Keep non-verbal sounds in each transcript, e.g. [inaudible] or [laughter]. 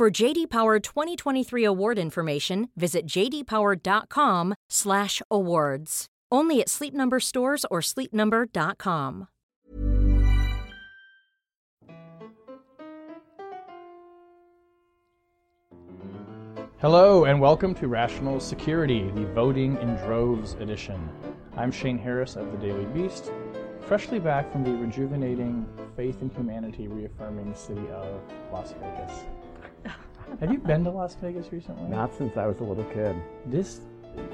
For JD Power 2023 award information, visit jdpower.com/awards. Only at Sleep Number stores or sleepnumber.com. Hello and welcome to Rational Security, the Voting in Droves edition. I'm Shane Harris of the Daily Beast, freshly back from the rejuvenating, faith in humanity reaffirming city of Las Vegas. Have you been to Las Vegas recently? Not since I was a little kid. This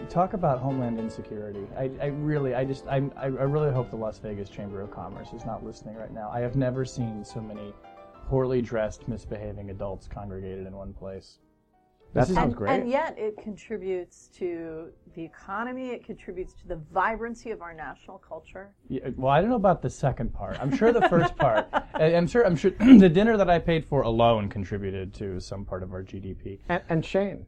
talk about homeland insecurity. I, I really, I just, I, I really hope the Las Vegas Chamber of Commerce is not listening right now. I have never seen so many poorly dressed, misbehaving adults congregated in one place. That sounds and, great. and yet it contributes to the economy. It contributes to the vibrancy of our national culture. Yeah, well, I don't know about the second part. I'm sure the first [laughs] part. I- I'm sure. I'm sure [clears throat] the dinner that I paid for alone contributed to some part of our GDP. and, and Shane,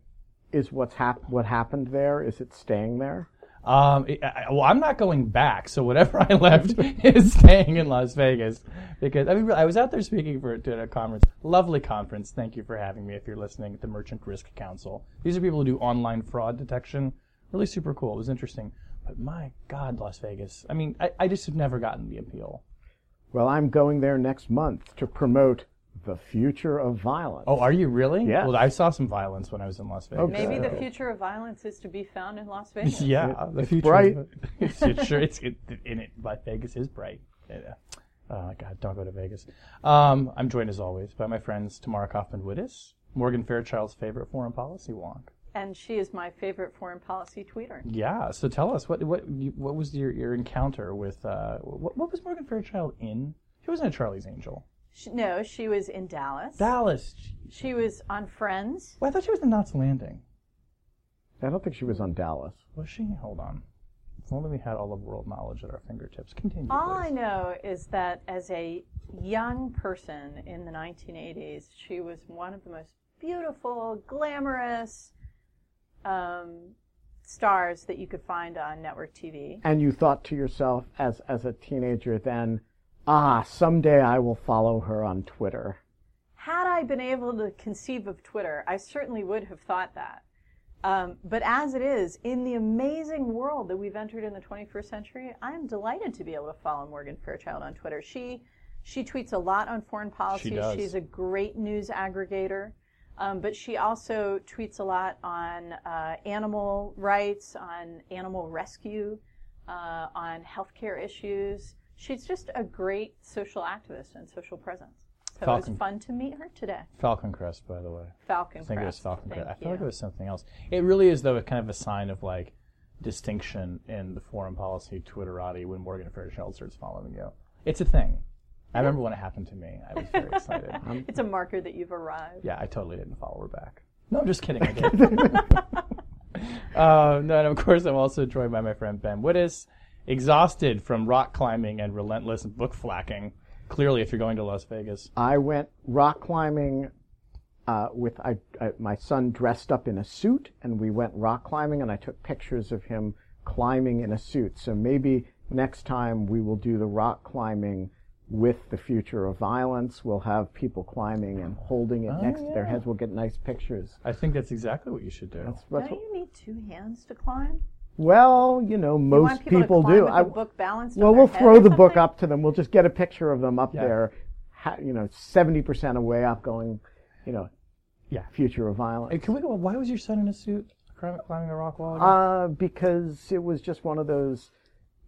is what's hap- what happened there? Is it staying there? Um, I- well, I'm not going back, so whatever [laughs] I left [laughs] is staying in Las Vegas because I mean, I was out there speaking for at a conference, lovely conference. Thank you for having me. If you're listening, at the Merchant Risk Council, these are people who do online fraud detection. Really super cool. It was interesting, but my God, Las Vegas. I mean, I, I just have never gotten the appeal. Well, I'm going there next month to promote the future of violence. Oh, are you really? Yes. Well, I saw some violence when I was in Las Vegas. Okay. Maybe the future of violence is to be found in Las [laughs] Vegas. Yeah, the it's future. bright. [laughs] It's, it's sure. It's it, in it. Las Vegas is bright. Yeah. Oh God, don't go to Vegas. Um, I'm joined as always by my friends Tamara Kaufman Wittes, Morgan Fairchild's favorite foreign policy wonk. And she is my favorite foreign policy tweeter. Yeah. So tell us what what what was your, your encounter with uh, what, what was Morgan Fairchild in? She wasn't a Charlie's Angel. She, no, she was in Dallas. Dallas. She was on Friends. Well, I thought she was in Knots Landing. I don't think she was on Dallas. Was she? Hold on. If only we had all of world knowledge at our fingertips. Continue. All please. I know is that as a young person in the 1980s, she was one of the most beautiful, glamorous um, stars that you could find on network TV. And you thought to yourself, as as a teenager, then, ah, someday I will follow her on Twitter. Had I been able to conceive of Twitter, I certainly would have thought that. Um, but as it is, in the amazing world that we've entered in the 21st century, I am delighted to be able to follow Morgan Fairchild on Twitter. She she tweets a lot on foreign policy. does. She's a great news aggregator, um, but she also tweets a lot on uh, animal rights, on animal rescue, uh, on healthcare issues. She's just a great social activist and social presence. So it was fun to meet her today. Falcon Crest, by the way. Falcon Crest. I think it was Falcon Thank Crest. I you. like it was something else. It really is, though, a kind of a sign of like distinction in the foreign policy Twitterati when Morgan Fairchild starts following you. It's a thing. I remember when it happened to me. I was very [laughs] excited. It's a marker that you've arrived. yeah, I totally didn't follow her back. No, I'm just kidding. I [laughs] did. [laughs] uh, no, and of course, I'm also joined by my friend Ben Wittes, exhausted from rock climbing and relentless book flacking. Clearly, if you're going to Las Vegas. I went rock climbing uh, with I, I, my son dressed up in a suit, and we went rock climbing, and I took pictures of him climbing in a suit. So maybe next time we will do the rock climbing with the future of violence. We'll have people climbing and holding it next to their heads. We'll get nice pictures. I think that's exactly what you should do. That's, that's Don't what, you need two hands to climb? Well, you know, most want people, people to climb do. with I- the book balanced well, on their we'll head throw or the book up to them. We'll just get a picture of them up Yeah. there, ha, you know, seventy percent of way up, going, you know, Yeah. future of violence. Hey, can we go? Why was your son in a suit climbing, climbing a rock wall? again? Uh, because it was just one of those,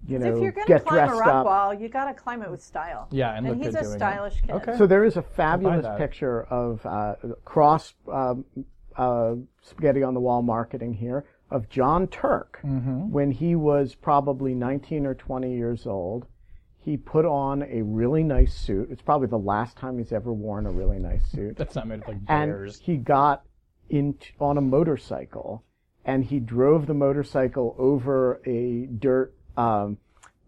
you know, if you're going to get climb a dressed rock up. wall, you got to climb it with style. Yeah, and look he's good a doing it. stylish kid. Okay. So there is a fabulous picture of uh, cross um, uh, spaghetti on the wall marketing here of John Turk Mm-hmm. when he was probably 19 or 20 years old. He put on a really nice suit. It's probably the last time he's ever worn a really nice suit. That's not made of like and bears. he got in on a motorcycle, and he drove the motorcycle over a dirt um,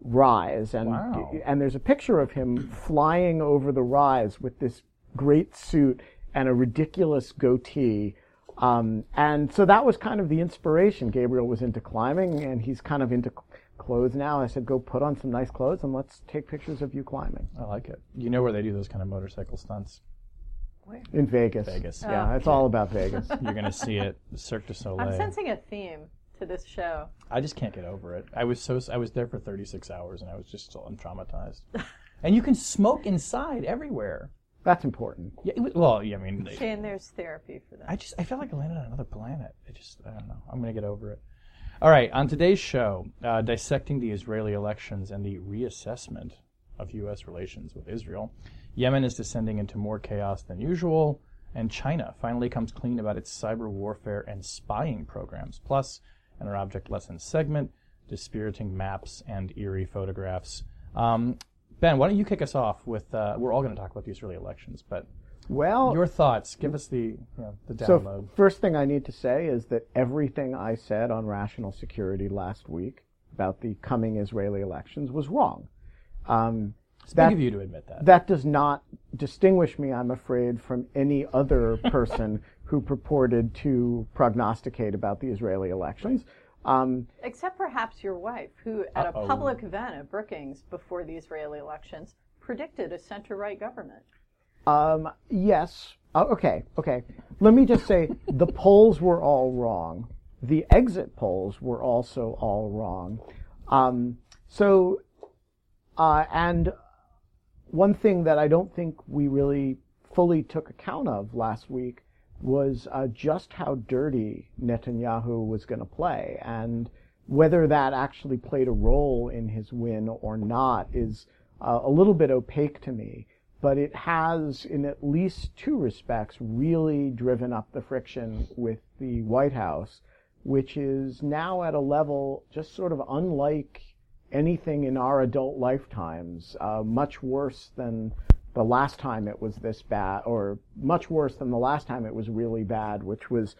rise, and Wow. and there's a picture of him flying over the rise with this great suit and a ridiculous goatee. Um, and so that was kind of the inspiration. Gabriel was into climbing, and he's kind of into clothes now. I said, go put on some nice clothes and let's take pictures of you climbing I like it. You know where they do those kind of motorcycle stunts? in Vegas. Vegas. Yeah, it's all about Vegas. [laughs] You're gonna see it. Cirque du Soleil. I'm sensing a theme to this show. I just can't get over it. I was so I was there for 36 hours and I was just still traumatized. [laughs] and you can smoke inside everywhere. That's important. Yeah, it was, well, yeah, I mean, they- Shane, there's therapy for that. I just I feel like I landed on another planet. I just I don't know. I'm gonna get over it. All right, on today's show, uh, dissecting the Israeli elections and the reassessment of U.S. relations with Israel, Yemen is descending into more chaos than usual, and China finally comes clean about its cyber warfare and spying programs. Plus, in our object lesson segment, dispiriting maps and eerie photographs. Um, ben, why don't you kick us off with? Uh, we're all going to talk about these Israeli elections, but Well, your thoughts. Give us the you know, the so first thing I need to say is that everything I said on rational security last week about the coming Israeli elections was wrong. Um, It's that- big of you to admit that. that does not distinguish me, I'm afraid, from any other [laughs] person who purported to prognosticate about the Israeli elections. Um, Except perhaps your wife, who at Uh-oh. a public event at Brookings before the Israeli elections predicted a center right government. Um, yes. Uh, okay. Okay. Let me just say [laughs] the polls were all wrong. The exit polls were also all wrong. Um, so, uh, and one thing that I don't think we really fully took account of last week was uh, just how dirty Netanyahu was going to play, and whether that actually played a role in his win or not is uh, a little bit opaque to me. But it has, in at least two respects, really driven up the friction with the White House, which is now at a level just sort of unlike anything in our adult lifetimes, uh, much worse than the last time it was this bad, or much worse than the last time it was really bad, which was,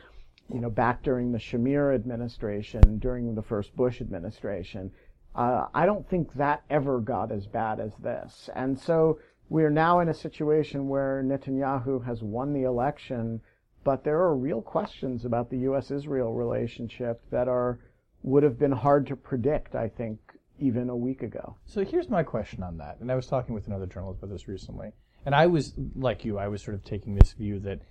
you know, back during the Shamir administration, during the first Bush administration. Uh, I don't think that ever got as bad as this. And so we're now in a situation where Netanyahu has won the election, but there are real questions about the U.S.-Israel relationship that are would have been hard to predict, I think, even a week ago. So here's my question on that. And I was talking with another journalist about this recently. And I was, like you, I was sort of taking this view that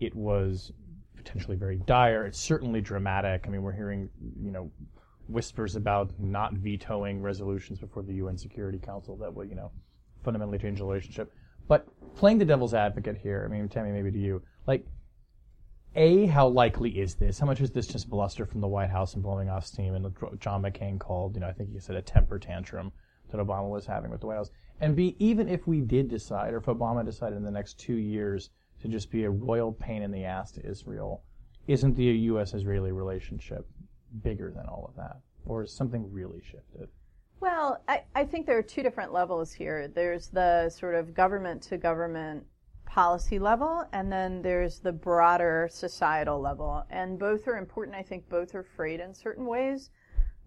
it was potentially very dire. It's certainly dramatic. I mean, we're hearing, you know, whispers about not vetoing resolutions before the UN Security Council that will, you know, fundamentally change the relationship. But playing the devil's advocate here, I mean, Tammy, maybe to you, like, a, how likely is this? How much is this just bluster from the White House and blowing off steam? And John McCain called, you know, I think he said a temper tantrum that Obama was having with the White House. And B, even if we did decide, or if Obama decided in the next two years to just be a royal pain in the ass to Israel, isn't the U.S.-Israeli relationship bigger than all of that? Or is something really shifted? Well, I, I think there are two different levels here. There's the sort of government to government policy level, and then there's the broader societal level. And both are important. I think both are frayed in certain ways,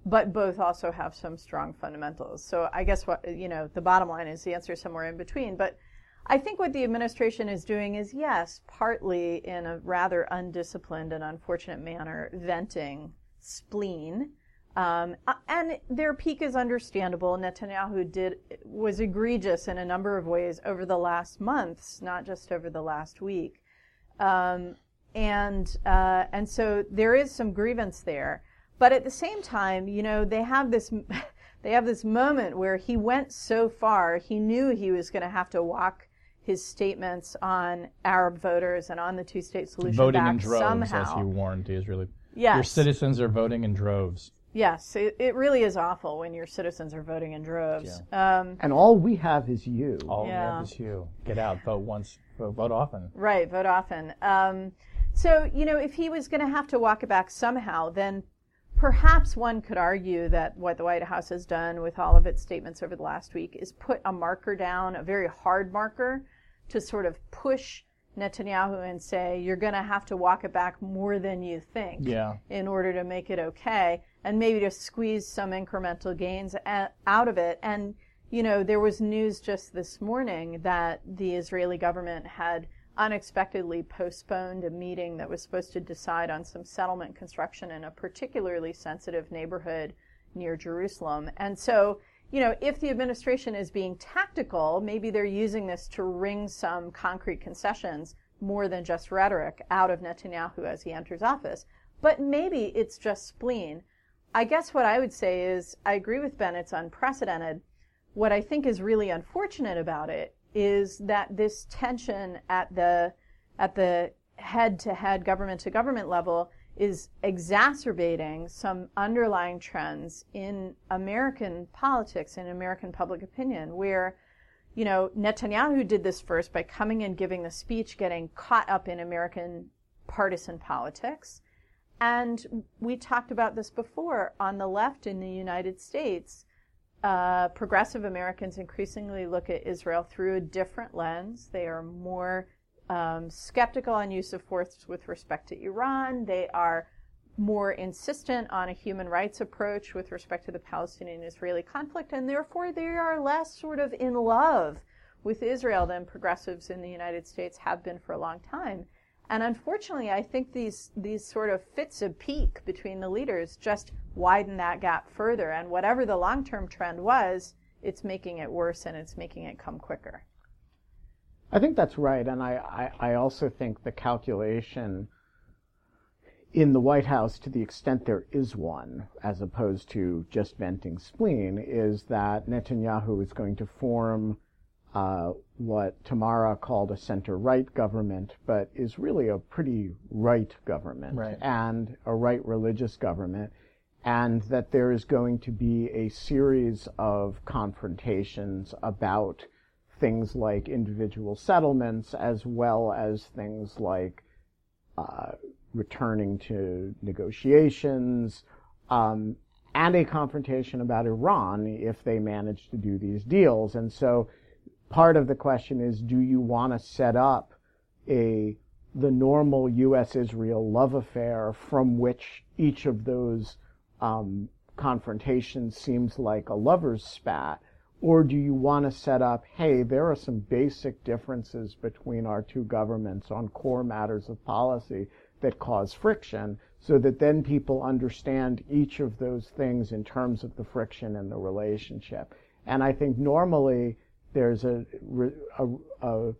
but both also have some strong fundamentals. So I guess what, you know, the bottom line is the answer is somewhere in between. But I think what the administration is doing is, yes, partly in a rather undisciplined and unfortunate manner, venting spleen. Um, uh, and their pique is understandable. Netanyahu did was egregious in a number of ways over the last months, not just over the last week. Um, and uh, and so there is some grievance there. But at the same time, you know, they have this [laughs] they have this moment where he went so far, he knew he was going to have to walk his statements on Arab voters and on the two-state solution Voting back in droves, somehow. as he warned the Israeli. Yes. Your citizens are voting in droves. Yes, it, it really is awful when your citizens are voting in droves. Um, And all we have is you. All Yeah. we have is you. Get out, vote once, vote, vote often. right, vote often. Um, so, you know, if he was going to have to walk it back somehow, then perhaps one could argue that what the White House has done with all of its statements over the last week is put a marker down, a very hard marker, to sort of push Netanyahu and say, you're going to have to walk it back more than you think Yeah. in order to make it okay, and maybe to squeeze some incremental gains out of it. And, you know, there was news just this morning that the Israeli government had unexpectedly postponed a meeting that was supposed to decide on some settlement construction in a particularly sensitive neighborhood near Jerusalem. And so, you know, if the administration is being tactical, maybe they're using this to wring some concrete concessions more than just rhetoric out of Netanyahu as he enters office. But maybe it's just spleen. I guess what I would say is I agree with Ben, it's unprecedented. What I think is really unfortunate about it is that this tension at the at the head to head government to government level is exacerbating some underlying trends in American politics and American public opinion where you know Netanyahu did this first by coming and giving the speech getting caught up in American partisan politics and we talked about this before on the left in the United States uh, progressive Americans increasingly look at Israel through a different lens. They are more um, skeptical on use of force with respect to Iran. They are more insistent on a human rights approach with respect to the Palestinian Israeli conflict, and therefore they are less sort of in love with Israel than progressives in the United States have been for a long time. And unfortunately, I think these these sort of fits of pique between the leaders just widen that gap further. And whatever the long term trend was, it's making it worse and it's making it come quicker. I think that's right, and I, I, I also think the calculation in the White House, to the extent there is one, as opposed to just venting spleen, is that Netanyahu is going to form uh, what Tamara called a center-right government, but is really a pretty right government Right. and a right religious government, and that there is going to be a series of confrontations about things like individual settlements as well as things like uh, returning to negotiations, um, and a confrontation about Iran if they manage to do these deals. And so part of the question is, do you want to set up a the normal U.S.-Israel love affair from which each of those um, confrontations seems like a lover's spat? Or do you want to set up, hey, there are some basic differences between our two governments on core matters of policy that cause friction so that then people understand each of those things in terms of the friction in the relationship. And I think normally there's a, a, a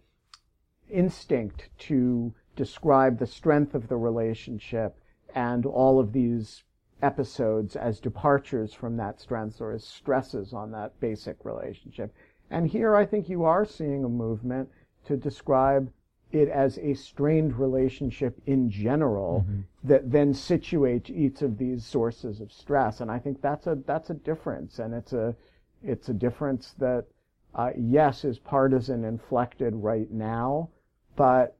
instinct to describe the strength of the relationship and all of these episodes as departures from that strength or as stresses on that basic relationship. And here I think you are seeing a movement to describe it as a strained relationship in general mm-hmm. that then situates each of these sources of stress. And I think that's a that's a difference, and it's a it's a difference that uh, yes is partisan inflected right now, but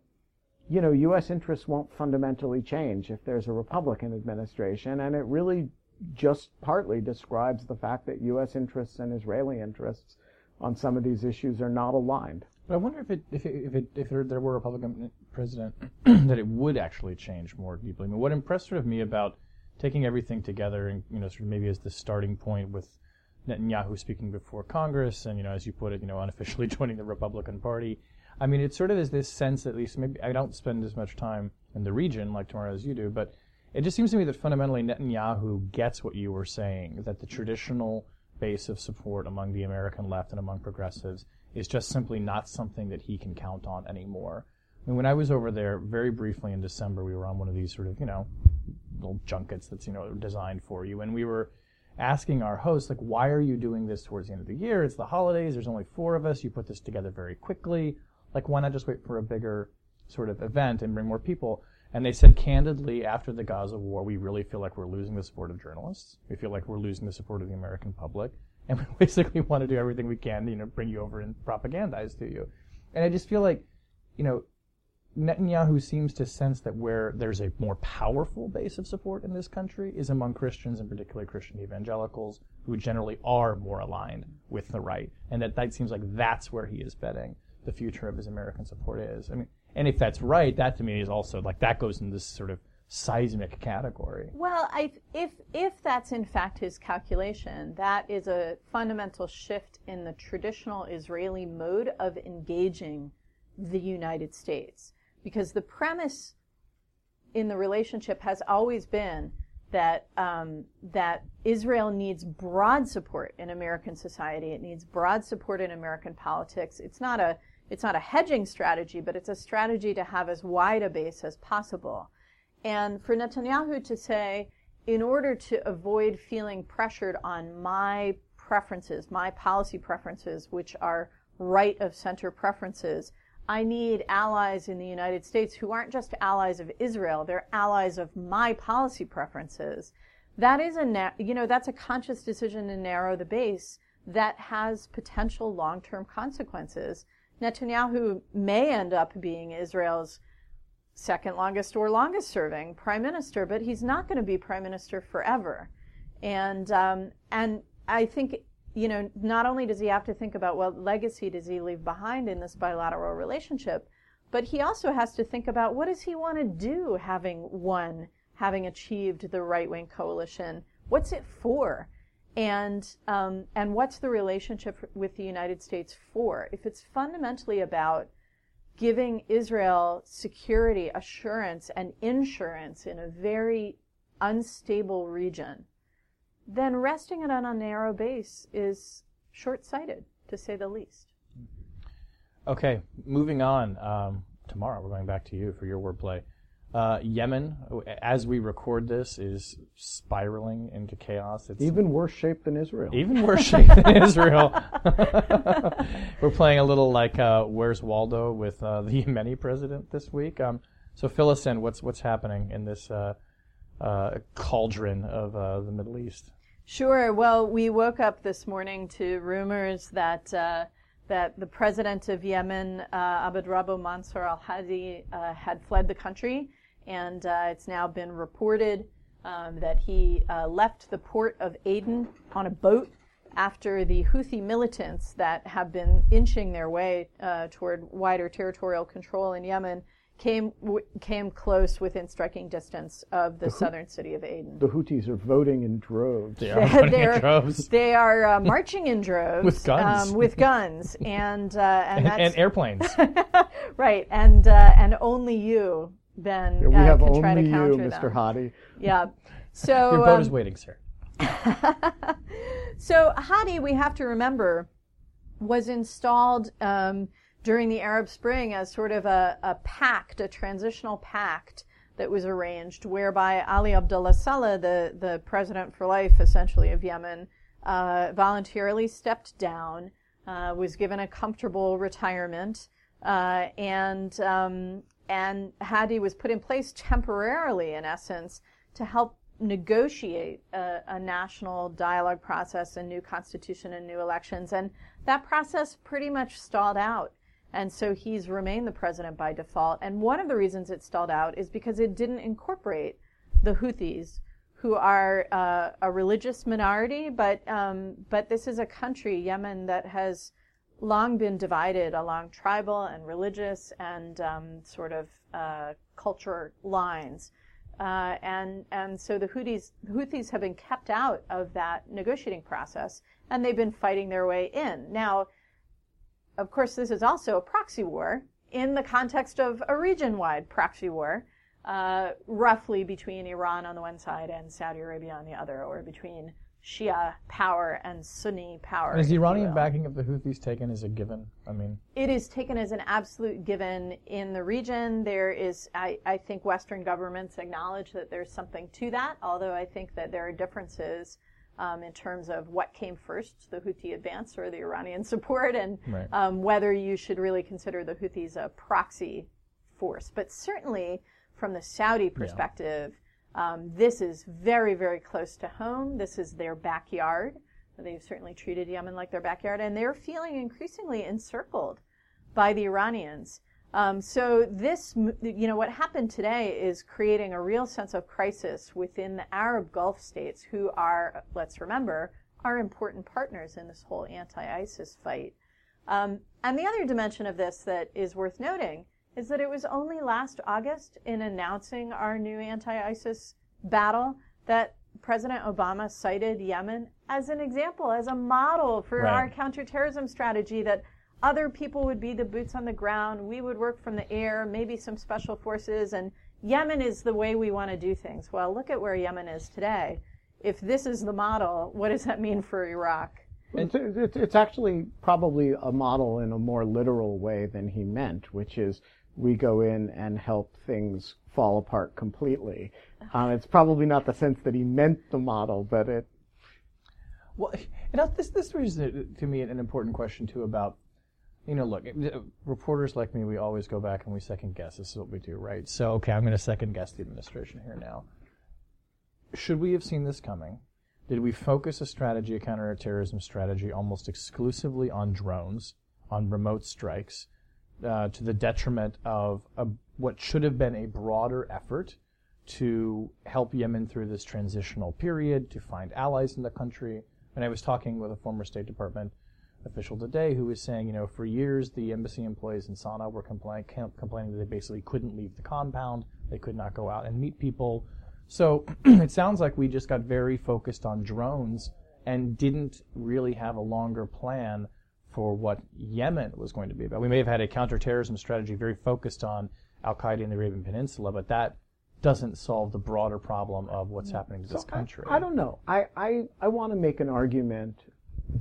you know, U.S. interests won't fundamentally change if there's a Republican administration, and it really just partly describes the fact that U.S. interests and Israeli interests on some of these issues are not aligned. But I wonder if it if it, if, it, if there, were a Republican president [clears throat] that it would actually change more deeply. I mean, what impressed sort of me about taking everything together and you know sort of maybe as the starting point with Netanyahu speaking before Congress and you know as you put it you know unofficially [laughs] joining the Republican Party. I mean, it sort of is this sense, at least maybe I don't spend as much time in the region like Tamara as you do, but it just seems to me that fundamentally Netanyahu gets what you were saying that the traditional base of support among the American left and among progressives is just simply not something that he can count on anymore. I mean, when I was over there very briefly in December, we were on one of these sort of, you know, little junkets that's, you know, designed for you. And we were asking our host, like, why are you doing this towards the end of the year? It's the holidays. There's only four of us. You put this together very quickly. Like, why not just wait for a bigger sort of event and bring more people? And they said candidly, after the Gaza war, we really feel like we're losing the support of journalists. We feel like we're losing the support of the American public. [laughs] And we basically want to do everything we can you know, bring you over and propagandize to you. And I just feel like, you know, Netanyahu seems to sense that where there's a more powerful base of support in this country is among Christians, and particularly Christian evangelicals, who generally are more aligned with the right. And that, that seems like that's where he is betting the future of his American support is. I mean, And if that's right, that to me is also like that goes in this sort of seismic category. Well, I, if if that's in fact his calculation, that is a fundamental shift in the traditional Israeli mode of engaging the United States, because the premise in the relationship has always been that um, that Israel needs broad support in American society. It needs broad support in American politics. It's not a it's not a hedging strategy, but it's a strategy to have as wide a base as possible. And for Netanyahu to say, in order to avoid feeling pressured on my preferences, my policy preferences, which are right of center preferences, I need allies in the United States who aren't just allies of Israel, they're allies of my policy preferences. That is a, na- you know, that's a conscious decision to narrow the base that has potential long-term consequences. Netanyahu may end up being Israel's second longest or longest serving prime minister, but he's not going to be prime minister forever. And um, and I think you know not only does he have to think about what legacy does he leave behind in this bilateral relationship, but he also has to think about what does he want to do having won, having achieved the right wing coalition. What's it for? And um, and what's the relationship with the United States for? If it's fundamentally about giving Israel security, assurance, and insurance in a very unstable region, then resting it on a narrow base is short sighted, to say the least. Okay, moving on. Um, Tamara we're going back to you for your wordplay. Uh, Yemen, as we record this, is spiraling into chaos. It's even worse shape than Israel. Even worse shape than [laughs] Israel. [laughs] We're playing a little like uh, Where's Waldo with uh, the Yemeni president this week. Um, so fill us in. What's what's happening in this uh, uh, cauldron of uh, the Middle East? Sure. Well, we woke up this morning to rumors that that the president of Yemen, uh, Abdrabbuh Mansour al-Hadi, uh, had fled the country and uh, it's now been reported um, that he uh, left the port of Aden on a boat after the Houthi militants that have been inching their way uh, toward wider territorial control in Yemen came w- came close within striking distance of the, the southern city of Aden. The Houthis are voting in droves. They [laughs] are voting in droves. They are uh, marching in droves with guns, um, with guns, and uh, [laughs] and, and, and, airplanes. [laughs] right, and uh, and only you Ben, yeah, we uh, have only try to you, Mr. Them. Hadi. Yeah. So your boat um, is waiting, sir. so Hadi, we have to remember, was installed um, during the Arab Spring as sort of a, a, pact, a transitional pact that was arranged, whereby Ali Abdullah Saleh, the the president for life, essentially of Yemen, uh, voluntarily stepped down, uh, was given a comfortable retirement. Uh, and um, and Hadi was put in place temporarily, in essence, to help negotiate a, a, national dialogue process, a new constitution, and new elections. And that process pretty much stalled out. And so he's remained the president by default. And one of the reasons it stalled out is because it didn't incorporate the Houthis, who are uh, a religious minority, but um, but this is a country, Yemen, that has long been divided along tribal and religious and um, sort of uh, culture lines. Uh, and and so the Houthis, Houthis have been kept out of that negotiating process, and they've been fighting their way in. Now, of course, this is also a proxy war in the context of a region-wide proxy war, uh, roughly between Iran on the one side and Saudi Arabia on the other, or between Shia power and Sunni power. And is the Iranian backing of the Houthis taken as a given? I mean, it is taken as an absolute given in the region. There is, I, I think, Western governments acknowledge that there's something to that. Although I think that there are differences um, in terms of what came first, the Houthi advance or the Iranian [laughs] support, and right. um, whether you should really consider the Houthis a proxy force. But certainly, from the Saudi perspective. Yeah um, this is very, very close to home. This is their backyard. They've certainly treated Yemen like their backyard, and they're feeling increasingly encircled by the Iranians. Um, so this, you know, what happened today is creating a real sense of crisis within the Arab Gulf states, who are, let's remember, are important partners in this whole anti-ISIS fight. Um, and the other dimension of this that is worth noting is that it was only last August in announcing our new anti-ISIS battle that President Obama cited Yemen as an example, as a model for Right. our counterterrorism strategy that other people would be the boots on the ground. We would work from the air, maybe some special forces, and Yemen is the way we want to do things. Well, look at where Yemen is today. If this is the model, what does that mean for Iraq? It's, it's, it's actually probably a model in a more literal way than he meant, which is we go in and help things fall apart completely. Um, it's probably not the sense that he meant the model, but it. Well, you know, this this raises to me an important question too about, you know, look, reporters like me, we always go back and we second guess. This is what we do, right? So, okay, I'm going to second guess the administration here now. Should we have seen this coming? Did we focus a strategy, a counterterrorism strategy, almost exclusively on drones, on remote strikes, uh, to the detriment of a, what should have been a broader effort to help Yemen through this transitional period, to find allies in the country? And I was talking with a former State Department official today who was saying, you know, for years the embassy employees in Sana'a were complain, complaining that they basically couldn't leave the compound, they could not go out and meet people. So [clears throat] it sounds like we just got very focused on drones and didn't really have a longer plan for what Yemen was going to be about. We may have had a counterterrorism strategy very focused on Al Qaeda in the Arabian Peninsula, but that doesn't solve the broader problem of what's happening to this country. I don't know. I, I, I want to make an argument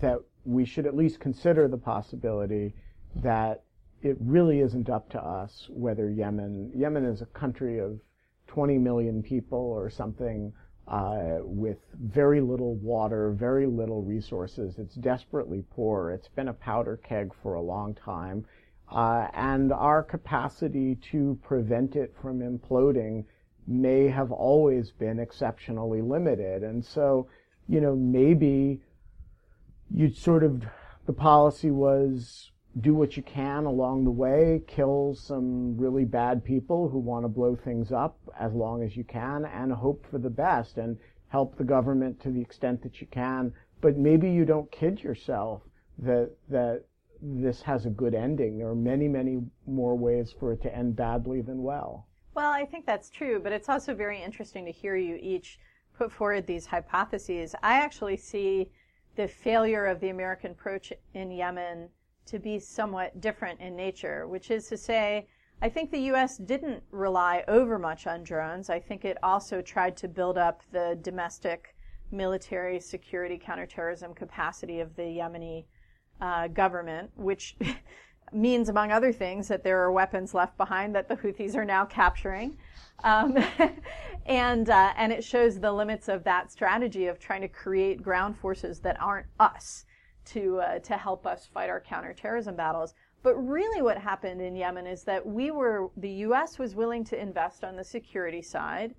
that we should at least consider the possibility that it really isn't up to us whether Yemen Yemen is a country of 20 million people or something uh, with very little water, very little resources. It's desperately poor. It's been a powder keg for a long time. Uh, and our capacity to prevent it from imploding may have always been exceptionally limited. And so, you know, maybe you sort of, the policy was do what you can along the way, kill some really bad people who want to blow things up as long as you can, and hope for the best and help the government to the extent that you can. But maybe you don't kid yourself that, that this has a good ending. There are many, many more ways for it to end badly than well. Well, I think that's true, but it's also very interesting to hear you each put forward these hypotheses. I actually see the failure of the American approach in Yemen to be somewhat different in nature, which is to say, I think the U.S. didn't rely over much on drones. I think it also tried to build up the domestic military security counterterrorism capacity of the Yemeni uh, government, which [laughs] means, among other things, that there are weapons left behind that the Houthis are now capturing. Um, [laughs] and, uh, and it shows the limits of that strategy of trying to create ground forces that aren't us to, uh, to help us fight our counterterrorism battles. But really, what happened in Yemen is that we were, the U.S. was willing to invest on the security side.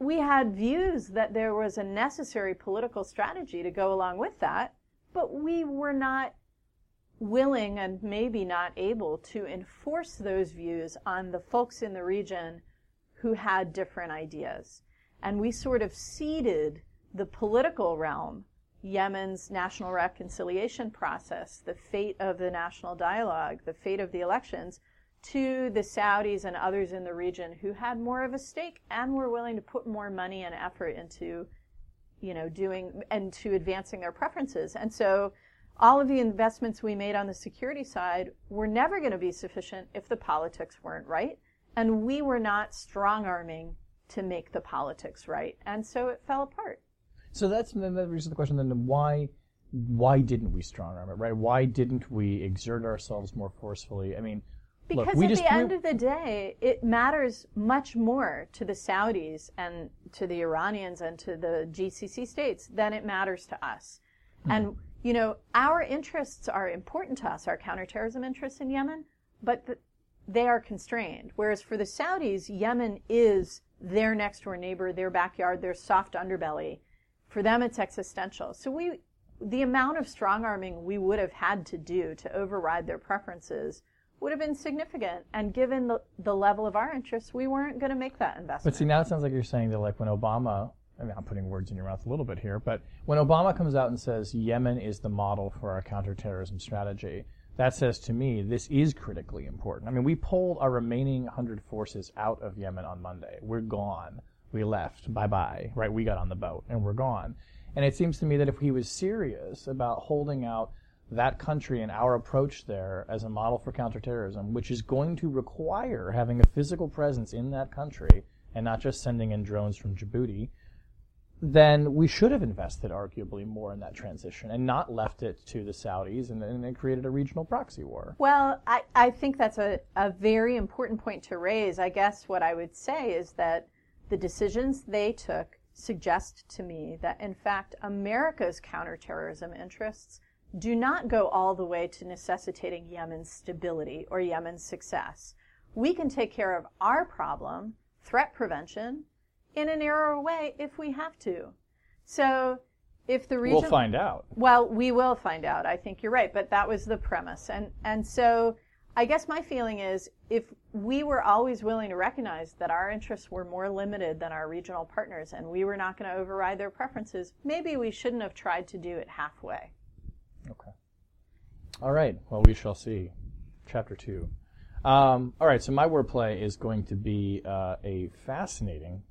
We had views that there was a necessary political strategy to go along with that, but we were not willing and maybe not able to enforce those views on the folks in the region who had different ideas. And we sort of ceded the political realm, Yemen's national reconciliation process, the fate of the national dialogue, the fate of the elections, to the Saudis and others in the region who had more of a stake and were willing to put more money and effort into, you know, doing and to advancing their preferences. And so all of the investments we made on the security side were never going to be sufficient if the politics weren't right. And we were not strong arming to make the politics right. And so it fell apart. So that's that raises the question then why why didn't we strong arm it, right? Why didn't we exert ourselves more forcefully? I mean, Because look, we at just the end of the day, it matters much more to the Saudis and to the Iranians and to the GCC states than it matters to us. Hmm. And, you know, our interests are important to us, our counterterrorism interests in Yemen, but th- they are constrained. Whereas for the Saudis, Yemen is their next door neighbor, their backyard, their soft underbelly. For them, it's existential. So we, the amount of strong arming we would have had to do to override their preferences would have been significant. And given the, the level of our interests, we weren't going to make that investment. But see, now it sounds like you're saying that, like, when Obama, I mean, I'm putting words in your mouth a little bit here, but when Obama comes out and says Yemen is the model for our counterterrorism strategy, that says to me this is critically important. I mean, we pulled our remaining 100 forces out of Yemen on Monday. We're gone. We left. Bye bye. Right? We got on the boat and we're gone. And it seems to me that if he was serious about holding out that country and our approach there as a model for counterterrorism, which is going to require having a physical presence in that country and not just sending in drones from Djibouti, then we should have invested arguably more in that transition and not left it to the Saudis and then created a regional proxy war. Well, I, I think that's a, a very important point to raise. I guess what I would say is that the decisions they took suggest to me that, in fact, America's counterterrorism interests do not go all the way to necessitating Yemen's stability or Yemen's success. We can take care of our problem, threat prevention, in a narrower way if we have to. So if the region We'll find out. well, we will find out. I think you're right, but that was the premise. And and so I guess my feeling is if we were always willing to recognize that our interests were more limited than our regional partners and we were not going to override their preferences, maybe we shouldn't have tried to do it halfway. Okay. All right. Well, we shall see. Chapter two. Um, all right. So my wordplay is going to be uh, a fascinating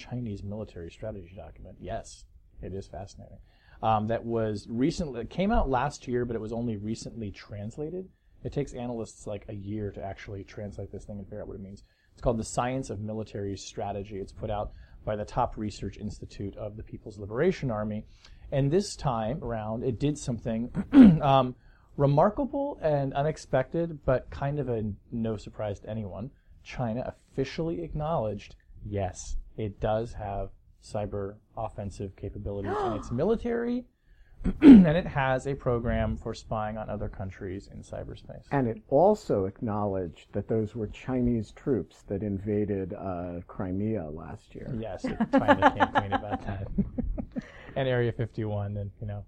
Chinese military strategy document. Yes, it is fascinating. Um, that was recently it came out last year, but it was only recently translated. It takes analysts like a year to actually translate this thing and figure out what it means. It's called The Science of Military Strategy. It's put out by the top research institute of the People's Liberation Army. And this time around, it did something [clears throat] um, remarkable and unexpected, but kind of a no surprise to anyone. China officially acknowledged yes, it does have cyber offensive capabilities in its [gasps] military, [clears throat] and it has a program for spying on other countries in cyberspace. And it also acknowledged that those were Chinese troops that invaded uh, Crimea last year. Yes, it [laughs] China came clean about that. [laughs] and Area 51, and you know.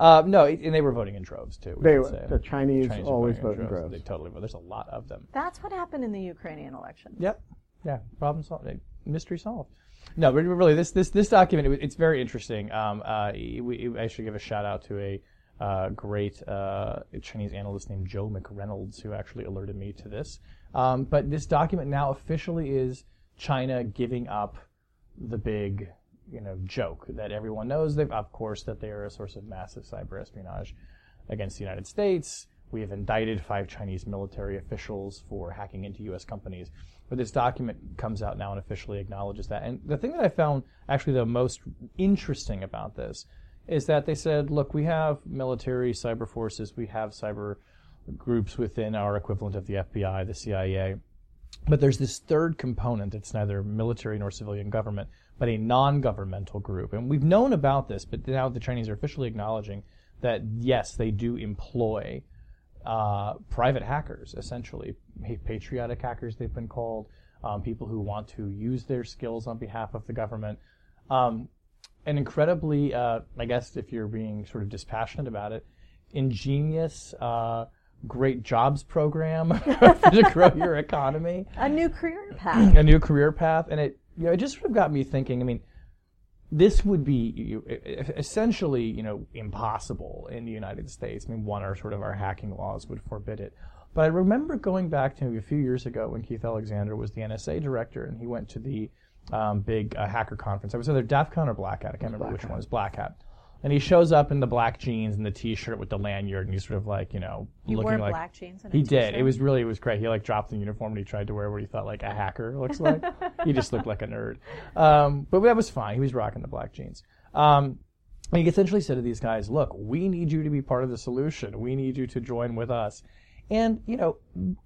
Uh, no, it- and they were voting in droves too. we They should were- say. the Chinese Chinese always vote in droves. They totally vote. There's a lot of them. That's what happened in the Ukrainian election. Yep. Yeah. Problem solved. Mystery solved. No, but really, this this this document it, it's very interesting. Um, uh, we, I should give a shout out to a uh, great uh, Chinese analyst named Joe McReynolds who actually alerted me to this. Um, but this document now officially is China giving up the big, you know, joke that everyone knows. They've, of course, that they are a source of massive cyber espionage against the United States. We have indicted five Chinese military officials for hacking into U.S. companies. But this document comes out now and officially acknowledges that. And the thing that I found actually the most interesting about this is that they said, look, we have military cyber forces, we have cyber groups within our equivalent of the FBI, the CIA. But there's this third component that's neither military nor civilian government, but a non governmental group. And we've known about this, but now the Chinese are officially acknowledging that, yes, they do employ uh, private hackers, essentially. Patriotic hackers, they've been called, um, people who want to use their skills on behalf of the government. Um, an incredibly, uh, I guess, if you're being sort of dispassionate about it, ingenious, uh, great jobs program [laughs] to grow your economy A new career path. [clears throat] a new career path, and it you know it just sort of got me thinking. I mean, this would be essentially you know impossible in the United States. I mean, one, our sort of our hacking laws would forbid it. But I remember going back to maybe a few years ago when Keith Alexander was the NSA director, and he went to the um, big uh, hacker conference. I was either DEF CON or Black Hat. I can't remember which one. It was Black Hat. And he shows up in the black jeans and the T-shirt with the lanyard, and he's sort of like, you know, You looking wore like black jeans and a he did. It t-shirt? was really, it was great. He like dropped the uniform and he tried to wear what he thought like a hacker looks like. [laughs] he just looked like a nerd. Um, but that was fine. He was rocking the black jeans. Um, and he essentially said to these guys, look, we need you to be part of the solution. We need you to join with us. And, you know,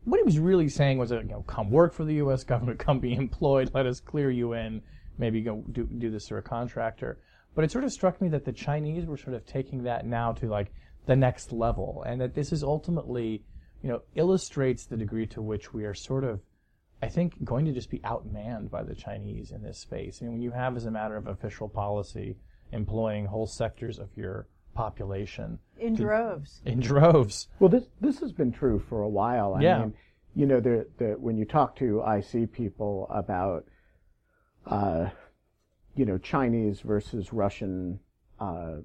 what he was really saying was, uh, you know, come work for the U.S. government, come be employed, let us clear you in, maybe go do, do this through a contractor. But it sort of struck me that the Chinese were sort of taking that now to like the next level, and that this is ultimately, you know, illustrates the degree to which we are sort of, I think, going to just be outmanned by the Chinese in this space. I mean, when you have, as a matter of official policy, employing whole sectors of your population in droves. in droves. Well, this this has been true for a while. I Yeah. mean, you know, the, the when you talk to IC people about, uh, you know, Chinese versus Russian uh,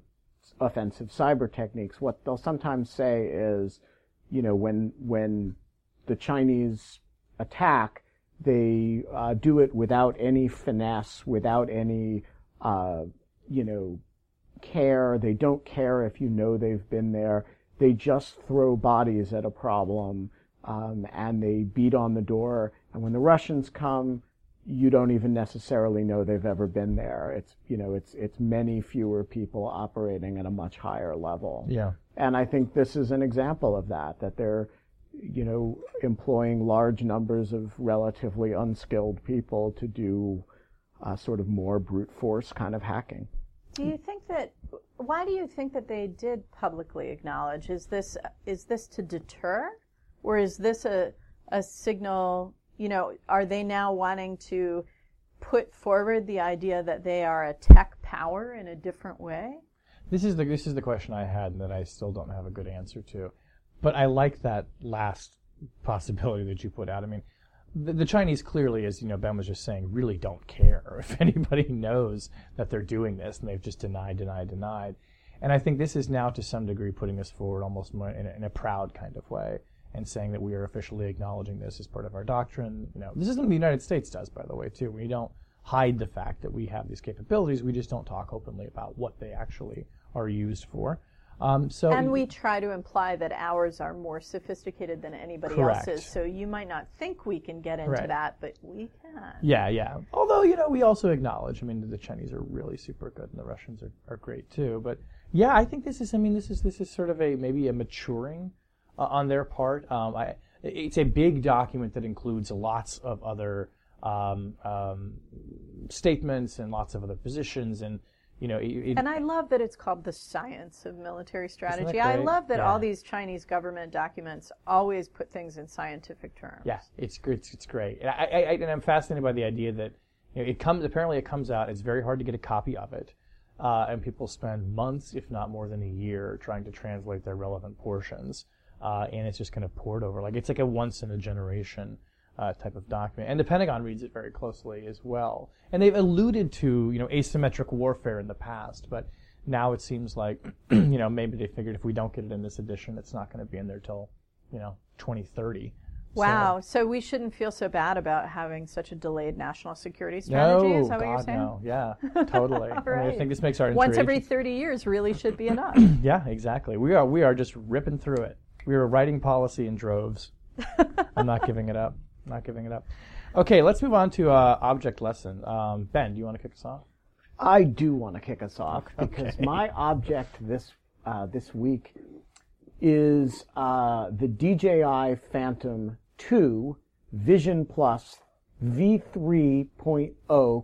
offensive cyber techniques, what they'll sometimes say is, you know, when when the Chinese attack, they uh, do it without any finesse, without any, uh, you know, care. They don't care if you know they've been there. They just throw bodies at a problem, um, and they beat on the door. And when the Russians come, you don't even necessarily know they've ever been there. It's you know, it's it's many fewer people operating at a much higher level. Yeah. And I think this is an example of that, that they're, you know, employing large numbers of relatively unskilled people to do uh, sort of more brute force kind of hacking. Do you think that? Why do you think that they did publicly acknowledge? Is this is this to deter, or is this a a signal? You know, are they now wanting to put forward the idea that they are a tech power in a different way? This is the this is the question I had and that I still don't have a good answer to, but I like that last possibility that you put out. I mean, the, the Chinese clearly, as you know, Ben was just saying, really don't care [laughs] if anybody knows that they're doing this, and they've just denied, denied, denied. And I think this is now to some degree putting this forward almost in a, in a proud kind of way and saying that we are officially acknowledging this as part of our doctrine. You know, this is something the United States does, by the way, too. We don't hide the fact that we have these capabilities. We just don't talk openly about what they actually are used for. Um, so And we try to imply that ours are more sophisticated than anybody Correct. else's. So you might not think we can get into Right. that, but we can. Yeah, yeah. Although, you know, we also acknowledge, I mean, the Chinese are really super good and the Russians are, are great too. But yeah, I think this is, I mean, this is, this is sort of a, maybe a maturing uh, on their part. Um, I, it's a big document that includes lots of other um, um, statements and lots of other positions and, you know, it, it- And I love that it's called the science of military strategy. I love that Yeah. all these Chinese government documents always put things in scientific terms. Yeah, it's. It's, it's great, and I, I, I and I'm fascinated by the idea that you know, it comes. Apparently, it comes out. It's very hard to get a copy of it, uh, and people spend months, if not more than a year, trying to translate their relevant portions, uh, and it's just kind of pored over. Like it's like a once in a generation uh, type of document, and the Pentagon reads it very closely as well. And they've alluded to you know asymmetric warfare in the past, but now it seems like [clears throat] you know maybe they figured if we don't get it in this edition, it's not going to be in there till you know 2030. Wow. So we shouldn't feel so bad about having such a delayed national security strategy. No, Is that what you're God, saying? no. Yeah, [laughs] totally. I, mean, I think this makes our Once every 30 years really should be enough. [clears throat] Yeah, exactly. We are we are just ripping through it. We were writing policy in droves. I'm not giving it up. I'm Not giving it up. Okay, let's move on to uh, object lesson. Um, ben, do you want to kick us off? I do want to kick us off because Okay. my object this uh, this week is uh, the DJI Phantom 2 Vision Plus V3.0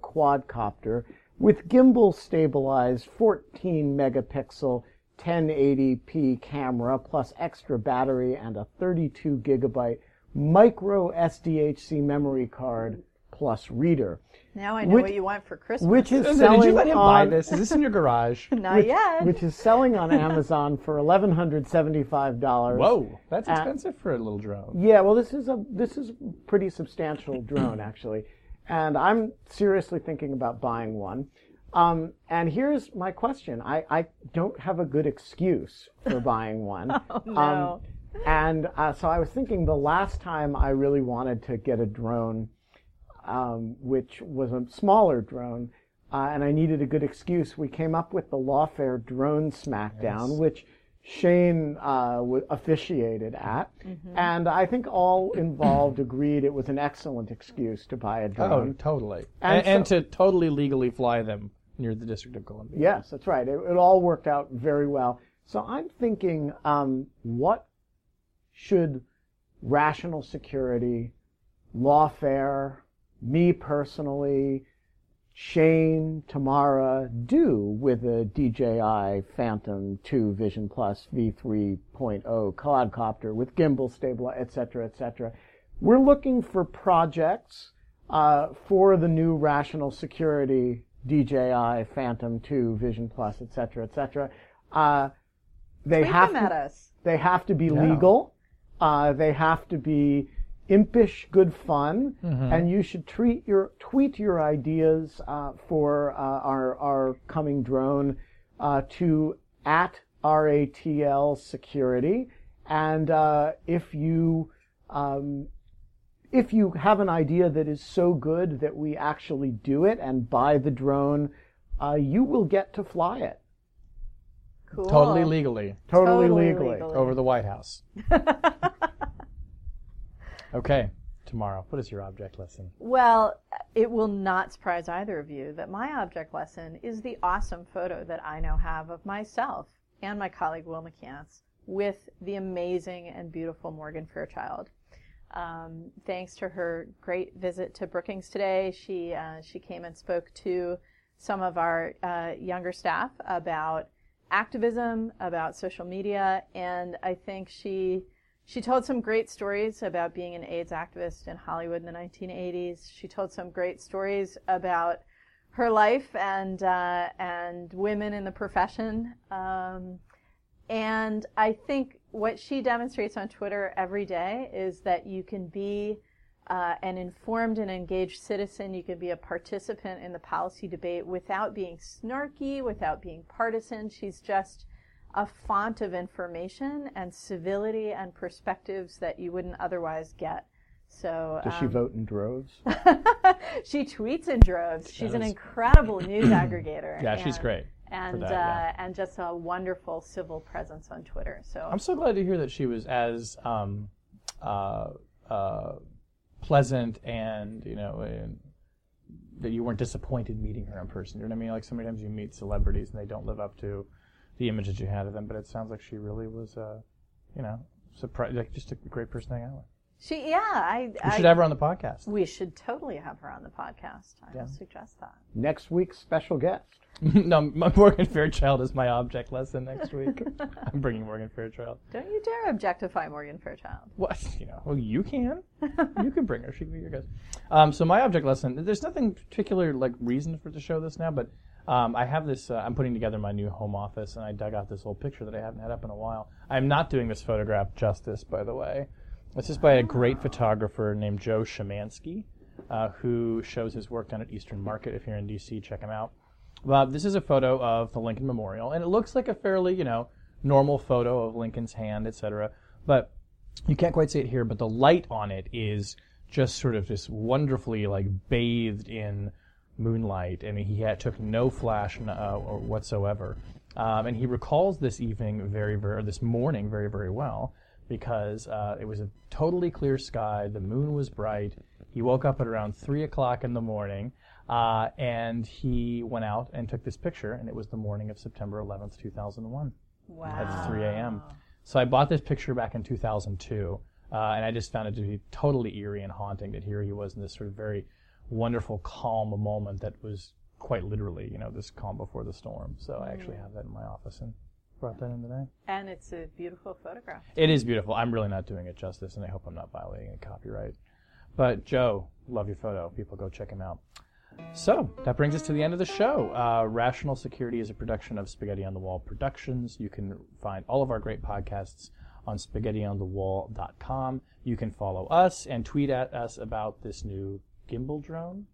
quadcopter with gimbal stabilized 14 megapixel 1080p camera plus extra battery and a 32 gigabyte micro SDHC memory card plus reader, Now I know Which- what you want for Christmas. which is [laughs] Did selling you let him buy on this? Is this in your garage? [laughs] Not yet. which is selling on Amazon for eleven hundred seventy-five dollars. Whoa, that's Uh, expensive for a little drone. Yeah, well, this is a this is a pretty substantial drone actually, and I'm seriously thinking about buying one. Um, and here's my question: I, I don't have a good excuse for [laughs] buying one. Oh, no. Um, and uh, so I was thinking the last time I really wanted to get a drone, um, which was a smaller drone, uh, and I needed a good excuse, we came up with the Lawfare Drone Smackdown, which Shane uh, officiated at, and I think all involved agreed it was an excellent excuse to buy a drone. Oh, drone. totally. And And, and to totally legally fly them near the District of Columbia. Yes, that's right. It, it all worked out very well. So I'm thinking, um, what should rational security, lawfare, me personally, Shane, Tamara do with a DJI Phantom 2 Vision Plus V3.0 quadcopter with gimbal stable, et cetera, et cetera. We're looking for projects uh, for the new rational security DJI Phantom 2 Vision Plus, etc., cetera, et cetera. Uh, they Tweet have them to, at us. they have to be Yeah. legal. Uh, they have to be impish good fun, Mm-hmm. and you should treat your tweet your ideas uh, for uh, our our coming drone uh, to at RATL Security, And uh, if you um, if you have an idea that is so good that we actually do it and buy the drone, uh, you will get to fly it Cool. Totally legally totally, Totally legally. legally. over the White House. [laughs] okay, Tamara. What is your object lesson? Well, it will not surprise either of you that my object lesson is the awesome photo that I now have of myself and my colleague Will Cantz with the amazing and beautiful Morgan Fairchild. Um, thanks to her great visit to Brookings today, she uh, she came and spoke to some of our uh, younger staff about activism, about social media, and I think she she told some great stories about being an AIDS activist in Hollywood in the 1980s. She told some great stories about her life and uh, and women in the profession. Um, and I think what she demonstrates on Twitter every day is that you can be uh, an informed and engaged citizen. You can be a participant in the policy debate without being snarky, without being partisan. She's just a font of information and civility and perspectives that you wouldn't otherwise get. So Does she um, vote in droves? [laughs] she tweets in droves. She's an incredible news [clears throat] aggregator. Yeah, she's great. And that, uh, yeah. and just a wonderful civil presence on Twitter. So I'm so glad to hear that she was as um, uh, uh, pleasant and you know and that you weren't disappointed meeting her in person. You know what I mean? Like sometimes you meet celebrities and they don't live up to the image that you had of them, but it sounds like she really was, uh, you know, surprised, like just a great person to hang out with. She, yeah, I, We I should have her on the podcast. we should totally have her on the podcast. I Yeah. suggest that. Next week's special guest. [laughs] no, my Morgan Fairchild is my object lesson next week. [laughs] I'm bringing Morgan Fairchild. Don't you dare objectify Morgan Fairchild. What? You know, well, you can. [laughs] you can bring her. She can be your guest. Um, so my object lesson. There's nothing particular like reason for to show this now, but um, I have this. Uh, I'm putting together my new home office, and I dug out this old picture that I haven't had up in a while. I'm not doing this photograph justice, by the way. This is by a great photographer named Joe Shemansky, uh, who shows his work down at Eastern Market. If you're in DC, check him out. Well, this is a photo of the Lincoln Memorial, and it looks like a fairly, you know, normal photo of Lincoln's hand, etc. But you can't quite see it here, but the light on it is just sort of this wonderfully like bathed in moonlight. I mean, he had, took no flash uh, whatsoever, um, and he recalls this evening very, very, this morning very, very well because uh, it was a totally clear sky. The moon was bright. He woke up at around three o'clock in the morning, uh, and he went out and took this picture. And it was the morning of September 11th, 2001 Wow. at 3 a.m. So I bought this picture back in 2002, uh, and I just found it to be totally eerie and haunting that here he was in this sort of very wonderful, calm moment that was quite literally, you know, this calm before the storm. So I actually have that in my office and brought that in today. And it's a beautiful photograph. It is beautiful. I'm really not doing it justice, and I hope I'm not violating any copyright. But Joe, love your photo. People go check him out. So that brings us to the end of the show. Uh, Rational Security is a production of Spaghetti on the Wall Productions. You can find all of our great podcasts on spaghettionthewall.com. You can follow us and tweet at us about this new gimbal drone.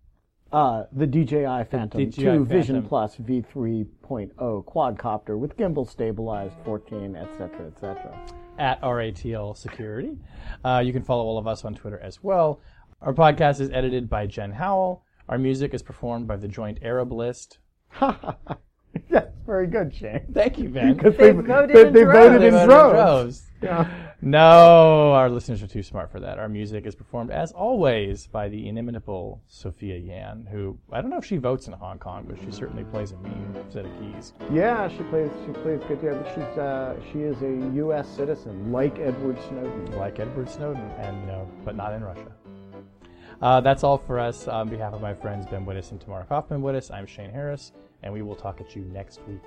Uh, the DJI Phantom DJI 2 Vision Plus V3.0 quadcopter with gimbal stabilized 14, etc., etc. at RATL Security. Uh, you can follow all of us on Twitter as well. Our podcast is edited by Jen Howell. Our music is performed by the Joint Arab List. [laughs] That's very good, Shane. Thank you, Ben. Because They they, voted they, in they droves. voted They in droves. Droves. No, our listeners are too smart for that. Our music is performed, as always, by the inimitable Sophia Yan, who I don't know if she votes in Hong Kong, but she certainly plays a mean set of keys. Yeah, she plays. She plays good there, but she's uh, she is a U.S. citizen, like Edward Snowden. like Edward Snowden, and you know, but not in Russia. Uh, that's all for us. On behalf of my friends Ben Wittes and Tamara Cofman Wittes, I'm Shane Harris, and we will talk at you next week.